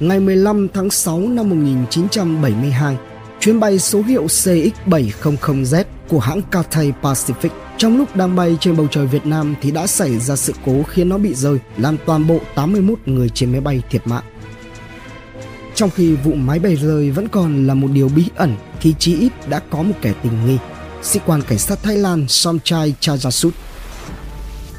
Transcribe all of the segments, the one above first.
ngày 15 tháng 6 năm 1972, chuyến bay số hiệu CX-700Z của hãng Cathay Pacific trong lúc đang bay trên bầu trời Việt Nam thì đã xảy ra sự cố khiến nó bị rơi, làm toàn bộ 81 người trên máy bay thiệt mạng. Trong khi vụ máy bay rơi vẫn còn là một điều bí ẩn thì chí ít đã có một kẻ tình nghi, sĩ quan cảnh sát Thái Lan Somchai Chajasut.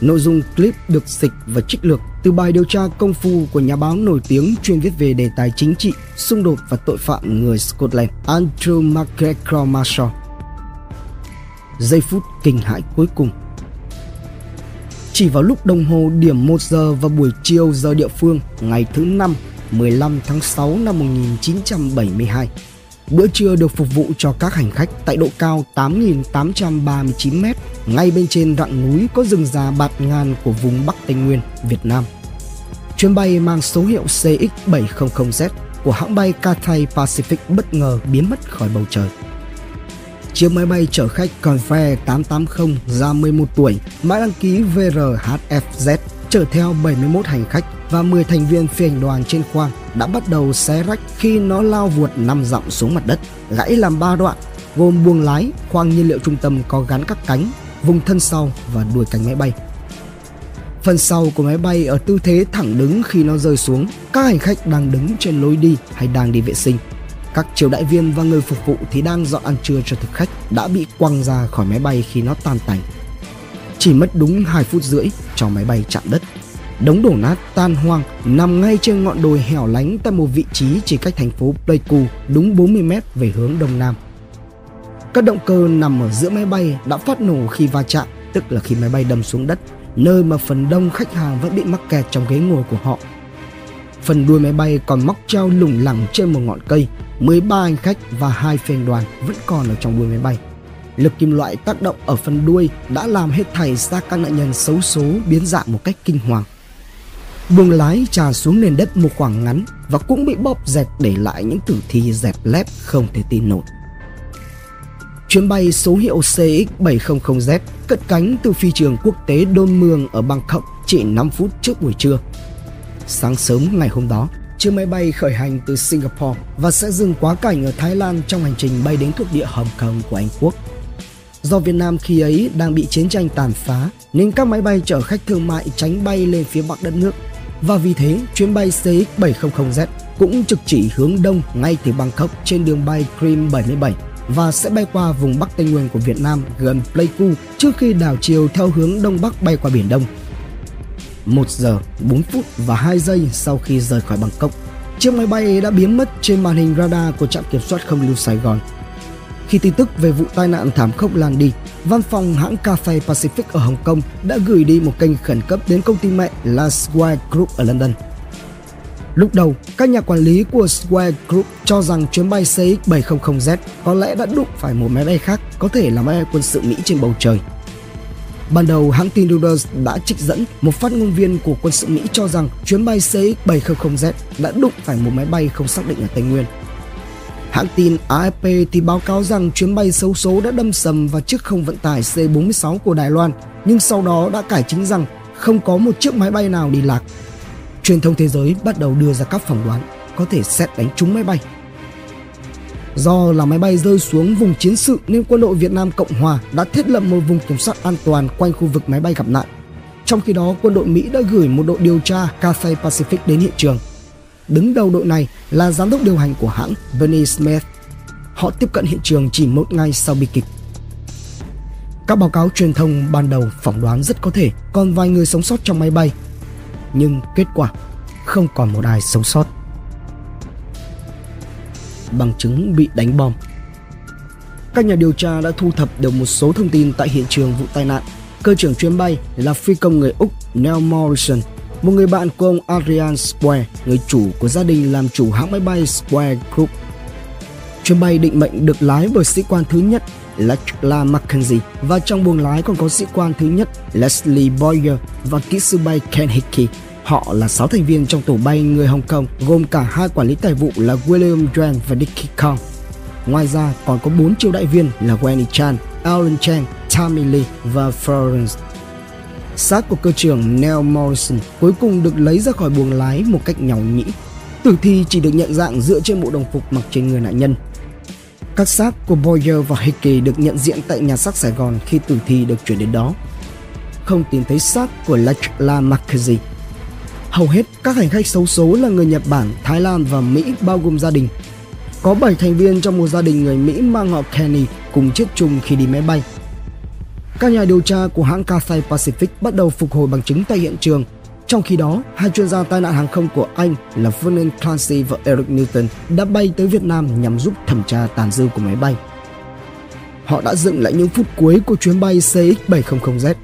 Nội dung clip được dịch và trích lược từ bài điều tra công phu của nhà báo nổi tiếng chuyên viết về đề tài chính trị, xung đột và tội phạm người Scotland Andrew McGregor Marshall. Giây phút kinh hãi cuối cùng Chỉ vào lúc đồng hồ điểm 1 giờ và buổi chiều giờ địa phương ngày thứ năm 15 tháng 6 năm 1972. Bữa trưa được phục vụ cho các hành khách tại độ cao 8.839 m ngay bên trên đoạn núi có rừng già bạt ngàn của vùng Bắc Tây Nguyên, Việt Nam. Chuyến bay mang số hiệu CX-700Z của hãng bay Cathay Pacific bất ngờ biến mất khỏi bầu trời. Chiếc máy bay chở khách Convair 880 ra 11 tuổi, mã đăng ký VRHFZ chở theo 71 hành khách và 10 thành viên phi hành đoàn trên khoang đã bắt đầu xé rách khi nó lao vụt 5 dặm xuống mặt đất, gãy làm ba đoạn, gồm buồng lái, khoang nhiên liệu trung tâm có gắn các cánh, vùng thân sau và đuôi cánh máy bay. Phần sau của máy bay ở tư thế thẳng đứng khi nó rơi xuống, các hành khách đang đứng trên lối đi hay đang đi vệ sinh. Các triều đại viên và người phục vụ thì đang dọn ăn trưa cho thực khách đã bị quăng ra khỏi máy bay khi nó tan tành. Chỉ mất đúng 2 phút rưỡi cho máy bay chạm đất. Đống đổ nát tan hoang nằm ngay trên ngọn đồi hẻo lánh tại một vị trí chỉ cách thành phố Pleiku đúng 40 mét về hướng đông nam. Các động cơ nằm ở giữa máy bay đã phát nổ khi va chạm, tức là khi máy bay đâm xuống đất, nơi mà phần đông khách hàng vẫn bị mắc kẹt trong ghế ngồi của họ. Phần đuôi máy bay còn móc treo lủng lẳng trên một ngọn cây, 13 hành khách và hai phi hành đoàn vẫn còn ở trong đuôi máy bay. Lực kim loại tác động ở phần đuôi đã làm hết thảy ra các nạn nhân xấu số biến dạng một cách kinh hoàng. Buồng lái trà xuống nền đất một khoảng ngắn và cũng bị bóp dẹt để lại những tử thi dẹp lép không thể tin nổi. Chuyến bay số hiệu CX-700Z cất cánh từ phi trường quốc tế Đôn Mường ở Bangkok chỉ 5 phút trước buổi trưa. Sáng sớm ngày hôm đó, chiếc máy bay khởi hành từ Singapore và sẽ dừng quá cảnh ở Thái Lan trong hành trình bay đến thuộc địa Hồng Kông của Anh Quốc. Do Việt Nam khi ấy đang bị chiến tranh tàn phá nên các máy bay chở khách thương mại tránh bay lên phía bắc đất nước và vì thế chuyến bay CX-700Z cũng trực chỉ hướng đông ngay từ Bangkok trên đường bay Cream 77 và sẽ bay qua vùng Bắc Tây Nguyên của Việt Nam gần Pleiku trước khi đảo chiều theo hướng Đông Bắc bay qua Biển Đông. 1 giờ 4 phút và 2 giây sau khi rời khỏi Bangkok, chiếc máy bay đã biến mất trên màn hình radar của trạm kiểm soát không lưu Sài Gòn. Khi tin tức về vụ tai nạn thảm khốc lan đi, văn phòng hãng cà phê Pacific ở Hồng Kông đã gửi đi một kênh khẩn cấp đến công ty mẹ là Square Group ở London. Lúc đầu, các nhà quản lý của Square Group cho rằng chuyến bay CX-700Z có lẽ đã đụng phải một máy bay khác, có thể là máy bay quân sự Mỹ trên bầu trời. Ban đầu, hãng tin Reuters đã trích dẫn một phát ngôn viên của quân sự Mỹ cho rằng chuyến bay CX-700Z đã đụng phải một máy bay không xác định ở Tây Nguyên. Hãng tin AFP thì báo cáo rằng chuyến bay xấu số đã đâm sầm vào chiếc không vận tải C-46 của Đài Loan, nhưng sau đó đã cải chính rằng không có một chiếc máy bay nào đi lạc truyền thông thế giới bắt đầu đưa ra các phỏng đoán có thể xét đánh trúng máy bay. Do là máy bay rơi xuống vùng chiến sự nên quân đội Việt Nam Cộng Hòa đã thiết lập một vùng kiểm soát an toàn quanh khu vực máy bay gặp nạn. Trong khi đó, quân đội Mỹ đã gửi một đội điều tra Cathay Pacific đến hiện trường. Đứng đầu đội này là giám đốc điều hành của hãng Bernie Smith. Họ tiếp cận hiện trường chỉ một ngày sau bi kịch. Các báo cáo truyền thông ban đầu phỏng đoán rất có thể còn vài người sống sót trong máy bay nhưng kết quả không còn một ai sống sót. Bằng chứng bị đánh bom Các nhà điều tra đã thu thập được một số thông tin tại hiện trường vụ tai nạn. Cơ trưởng chuyến bay là phi công người Úc Neil Morrison, một người bạn của ông Adrian Square, người chủ của gia đình làm chủ hãng máy bay Square Group. Chuyến bay định mệnh được lái bởi sĩ quan thứ nhất Lachlan Mackenzie và trong buồng lái còn có sĩ quan thứ nhất Leslie Boyer và kỹ sư bay Ken Hickey. Họ là 6 thành viên trong tổ bay người Hồng Kông gồm cả hai quản lý tài vụ là William Duan và Dickie Kong. Ngoài ra còn có 4 chiêu đại viên là Wendy Chan, Alan Chang, Tammy Lee và Florence. Xác của cơ trưởng Neil Morrison cuối cùng được lấy ra khỏi buồng lái một cách nhỏ nhĩ. Tử thi chỉ được nhận dạng dựa trên bộ đồng phục mặc trên người nạn nhân. Các xác của Boyer và Hickey được nhận diện tại nhà xác Sài Gòn khi tử thi được chuyển đến đó. Không tìm thấy xác của Lachlan Mackenzie. Hầu hết các hành khách xấu số là người Nhật Bản, Thái Lan và Mỹ bao gồm gia đình. Có 7 thành viên trong một gia đình người Mỹ mang họ Kenny cùng chết chung khi đi máy bay. Các nhà điều tra của hãng Cathay Pacific bắt đầu phục hồi bằng chứng tại hiện trường. Trong khi đó, hai chuyên gia tai nạn hàng không của Anh là Vernon Clancy và Eric Newton đã bay tới Việt Nam nhằm giúp thẩm tra tàn dư của máy bay. Họ đã dựng lại những phút cuối của chuyến bay CX-700Z.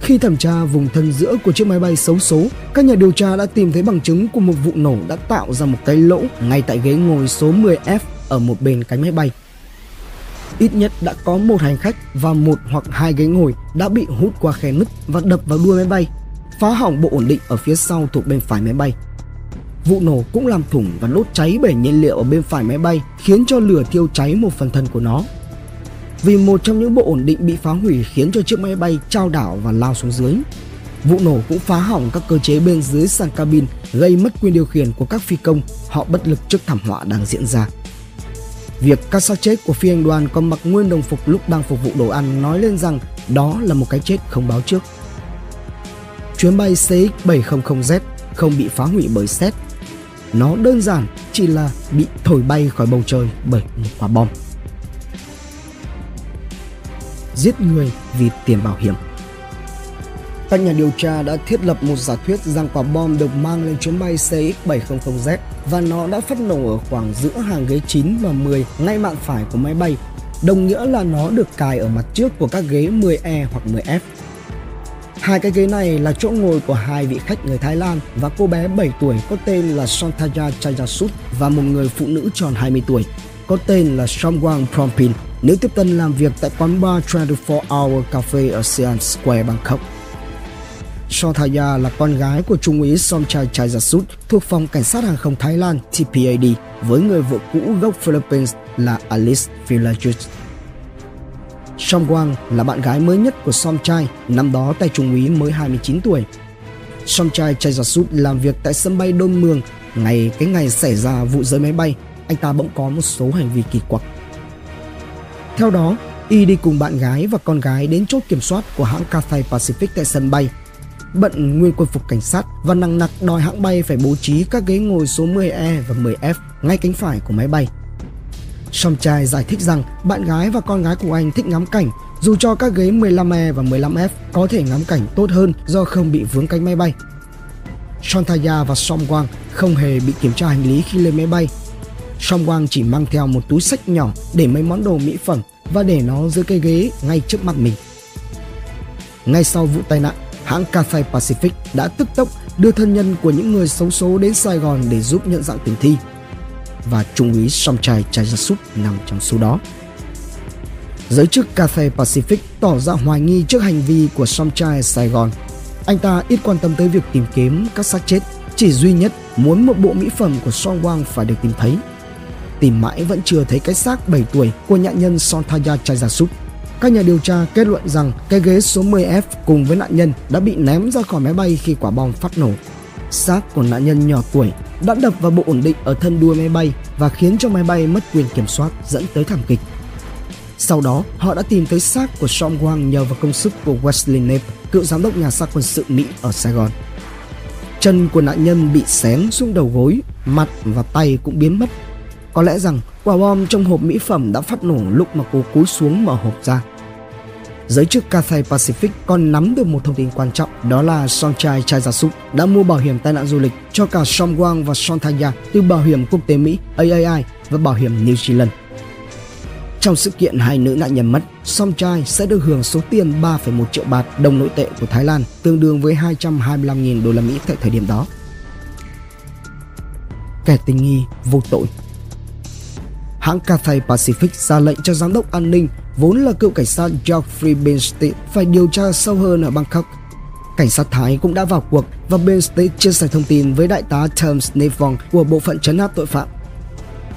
Khi thẩm tra vùng thân giữa của chiếc máy bay xấu số, các nhà điều tra đã tìm thấy bằng chứng của một vụ nổ đã tạo ra một cái lỗ ngay tại ghế ngồi số 10F ở một bên cánh máy bay ít nhất đã có một hành khách và một hoặc hai ghế ngồi đã bị hút qua khe nứt và đập vào đuôi máy bay, phá hỏng bộ ổn định ở phía sau thuộc bên phải máy bay. Vụ nổ cũng làm thủng và đốt cháy bể nhiên liệu ở bên phải máy bay, khiến cho lửa thiêu cháy một phần thân của nó. Vì một trong những bộ ổn định bị phá hủy khiến cho chiếc máy bay trao đảo và lao xuống dưới. Vụ nổ cũng phá hỏng các cơ chế bên dưới sàn cabin, gây mất quyền điều khiển của các phi công, họ bất lực trước thảm họa đang diễn ra. Việc các xác chết của phi hành đoàn còn mặc nguyên đồng phục lúc đang phục vụ đồ ăn nói lên rằng đó là một cái chết không báo trước. Chuyến bay CX-700Z không bị phá hủy bởi xét. Nó đơn giản chỉ là bị thổi bay khỏi bầu trời bởi một quả bom. Giết người vì tiền bảo hiểm các nhà điều tra đã thiết lập một giả thuyết rằng quả bom được mang lên chuyến bay CX-700Z và nó đã phát nổ ở khoảng giữa hàng ghế 9 và 10 ngay mạn phải của máy bay, đồng nghĩa là nó được cài ở mặt trước của các ghế 10E hoặc 10F. Hai cái ghế này là chỗ ngồi của hai vị khách người Thái Lan và cô bé 7 tuổi có tên là Sontaya Chayasut và một người phụ nữ tròn 20 tuổi có tên là Somwang Prompin, nữ tiếp tân làm việc tại quán bar 24 Hour Cafe ở Siam Square, Bangkok. Sothaya là con gái của Trung úy Somchai Chayasut thuộc phòng cảnh sát hàng không Thái Lan TPAD với người vợ cũ gốc Philippines là Alice Villages. Somwang là bạn gái mới nhất của Somchai, năm đó tay Trung úy mới 29 tuổi. Somchai Chayasut làm việc tại sân bay Đôn Mường. Ngày cái ngày xảy ra vụ rơi máy bay, anh ta bỗng có một số hành vi kỳ quặc. Theo đó, y đi cùng bạn gái và con gái đến chốt kiểm soát của hãng Cathay Pacific tại sân bay bận nguyên quân phục cảnh sát và nặng nặc đòi hãng bay phải bố trí các ghế ngồi số 10E và 10F ngay cánh phải của máy bay. Song trai giải thích rằng bạn gái và con gái của anh thích ngắm cảnh dù cho các ghế 15E và 15F có thể ngắm cảnh tốt hơn do không bị vướng cánh máy bay. Shantaya và Song Wang không hề bị kiểm tra hành lý khi lên máy bay. Song Wang chỉ mang theo một túi sách nhỏ để mấy món đồ mỹ phẩm và để nó dưới cây ghế ngay trước mặt mình. Ngay sau vụ tai nạn, hãng Cathay Pacific đã tức tốc đưa thân nhân của những người xấu số đến Sài Gòn để giúp nhận dạng tử thi. Và Trung úy Somchai Chayasut nằm trong số đó. Giới chức Cathay Pacific tỏ ra hoài nghi trước hành vi của Somchai Sài Gòn. Anh ta ít quan tâm tới việc tìm kiếm các xác chết, chỉ duy nhất muốn một bộ mỹ phẩm của Song Wang phải được tìm thấy. Tìm mãi vẫn chưa thấy cái xác 7 tuổi của nạn nhân Sontaya Chayasut các nhà điều tra kết luận rằng cái ghế số 10F cùng với nạn nhân đã bị ném ra khỏi máy bay khi quả bom phát nổ. Xác của nạn nhân nhỏ tuổi đã đập vào bộ ổn định ở thân đuôi máy bay và khiến cho máy bay mất quyền kiểm soát dẫn tới thảm kịch. Sau đó, họ đã tìm thấy xác của Sean Wang nhờ vào công sức của Wesley Knapp, cựu giám đốc nhà xác quân sự Mỹ ở Sài Gòn. Chân của nạn nhân bị xén xuống đầu gối, mặt và tay cũng biến mất. Có lẽ rằng Quả bom trong hộp mỹ phẩm đã phát nổ lúc mà cô cúi xuống mở hộp ra. Giới chức Cathay Pacific còn nắm được một thông tin quan trọng đó là Sonchai Súc đã mua bảo hiểm tai nạn du lịch cho cả Somwang và Sontaya từ bảo hiểm quốc tế Mỹ AAI và bảo hiểm New Zealand. Trong sự kiện hai nữ nạn nhân mất, Somchai sẽ được hưởng số tiền 3,1 triệu bạt đồng nội tệ của Thái Lan, tương đương với 225.000 đô la Mỹ tại thời điểm đó. Kẻ tình nghi vô tội hãng Cathay Pacific ra lệnh cho giám đốc an ninh vốn là cựu cảnh sát Geoffrey Benstead phải điều tra sâu hơn ở Bangkok. Cảnh sát Thái cũng đã vào cuộc và Benstead chia sẻ thông tin với đại tá Tom Snevong của bộ phận trấn áp tội phạm.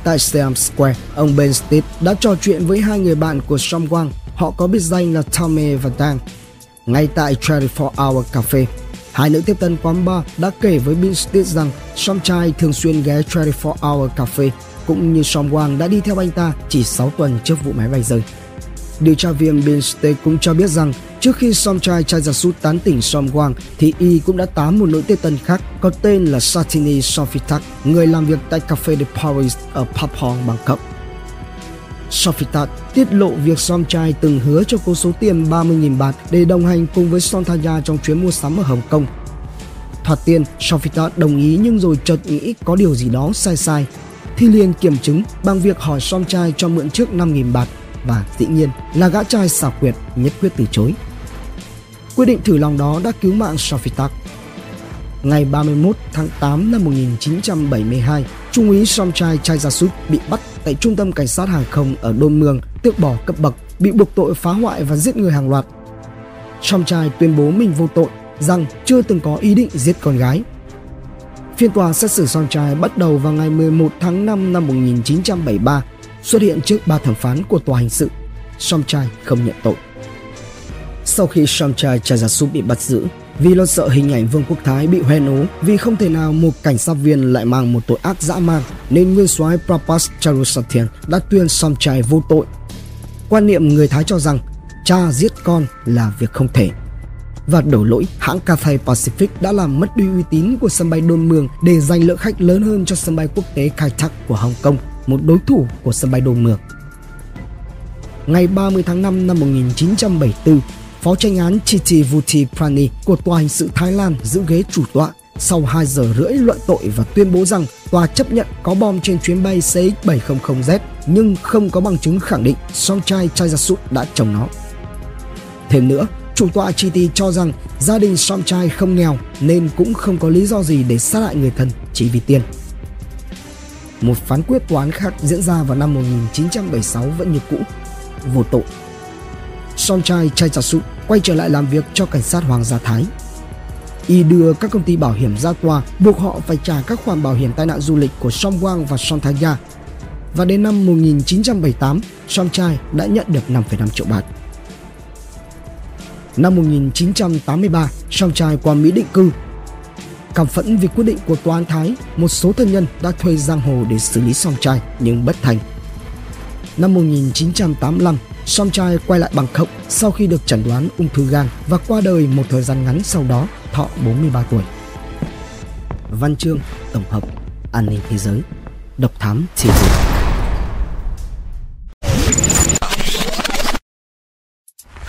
Tại Siam Square, ông Benstead đã trò chuyện với hai người bạn của Song Wang, họ có biệt danh là Tommy và Dan, ngay tại 24 Hour Cafe. Hai nữ tiếp tân quán bar đã kể với Benstead rằng Song Chai thường xuyên ghé 24 Hour Cafe cũng như Sean Wang đã đi theo anh ta chỉ 6 tuần trước vụ máy bay rơi. Điều tra viên Bin cũng cho biết rằng trước khi Som Chai Chajasut tán tỉnh Som Wang thì y cũng đã tán một nữ tiếp tân khác có tên là Satini Sofitak, người làm việc tại Cafe de Paris ở Papong, Bangkok. Sofitak tiết lộ việc Som Chai từng hứa cho cô số tiền 30.000 baht để đồng hành cùng với Sontaya trong chuyến mua sắm ở Hồng Kông. Thoạt tiên, Sofitak đồng ý nhưng rồi chợt nghĩ có điều gì đó sai sai. Thì liền kiểm chứng bằng việc hỏi Som Chai cho mượn trước 5.000 bạt và dĩ nhiên là gã trai xảo quyệt nhất quyết từ chối. Quyết định thử lòng đó đã cứu mạng Sofitak. Ngày 31 tháng 8 năm 1972, Trung úy Somchai Chaijasut bị bắt tại trung tâm cảnh sát hàng không ở Đôn Mương, tước bỏ cấp bậc, bị buộc tội phá hoại và giết người hàng loạt. Somchai tuyên bố mình vô tội, rằng chưa từng có ý định giết con gái. Phiên tòa xét xử Somchai bắt đầu vào ngày 11 tháng 5 năm 1973, xuất hiện trước ba thẩm phán của tòa hình sự. Somchai không nhận tội. Sau khi Somchai Chaijasut bị bắt giữ, vì lo sợ hình ảnh Vương quốc Thái bị hoen ố vì không thể nào một cảnh sát viên lại mang một tội ác dã man nên nguyên soái Prapas Charusathian đã tuyên Somchai vô tội. Quan niệm người Thái cho rằng cha giết con là việc không thể. Và đổ lỗi hãng Cathay Pacific đã làm mất đi uy tín của sân bay Đôn Mường để giành lượng khách lớn hơn cho sân bay quốc tế Khai Thác của Hồng Kông, một đối thủ của sân bay Đôn Mường. Ngày 30 tháng 5 năm 1974, Phó tranh án Chiti Vuti Prani của Tòa hình sự Thái Lan giữ ghế chủ tọa sau 2 giờ rưỡi luận tội và tuyên bố rằng tòa chấp nhận có bom trên chuyến bay CX-700Z nhưng không có bằng chứng khẳng định Somchai Chajasut đã trồng nó. Thêm nữa, chủ tọa Chiti cho rằng gia đình Somchai không nghèo nên cũng không có lý do gì để sát hại người thân chỉ vì tiền. Một phán quyết tòa án khác diễn ra vào năm 1976 vẫn như cũ, vô tội. Somchai Chaitasu quay trở lại làm việc cho cảnh sát Hoàng gia Thái. Y đưa các công ty bảo hiểm ra tòa buộc họ phải trả các khoản bảo hiểm tai nạn du lịch của Somwang và Sontaya. Và đến năm 1978, Somchai đã nhận được 5,5 triệu bạc. Năm 1983, Somchai qua Mỹ định cư. Cảm phẫn vì quyết định của tòa án Thái, một số thân nhân đã thuê giang hồ để xử lý song trai nhưng bất thành. Năm 1985, song trai quay lại bằng Bangkok sau khi được chẩn đoán ung thư gan và qua đời một thời gian ngắn sau đó, thọ 43 tuổi. Văn chương tổng hợp An ninh thế giới Độc thám chỉ dịch.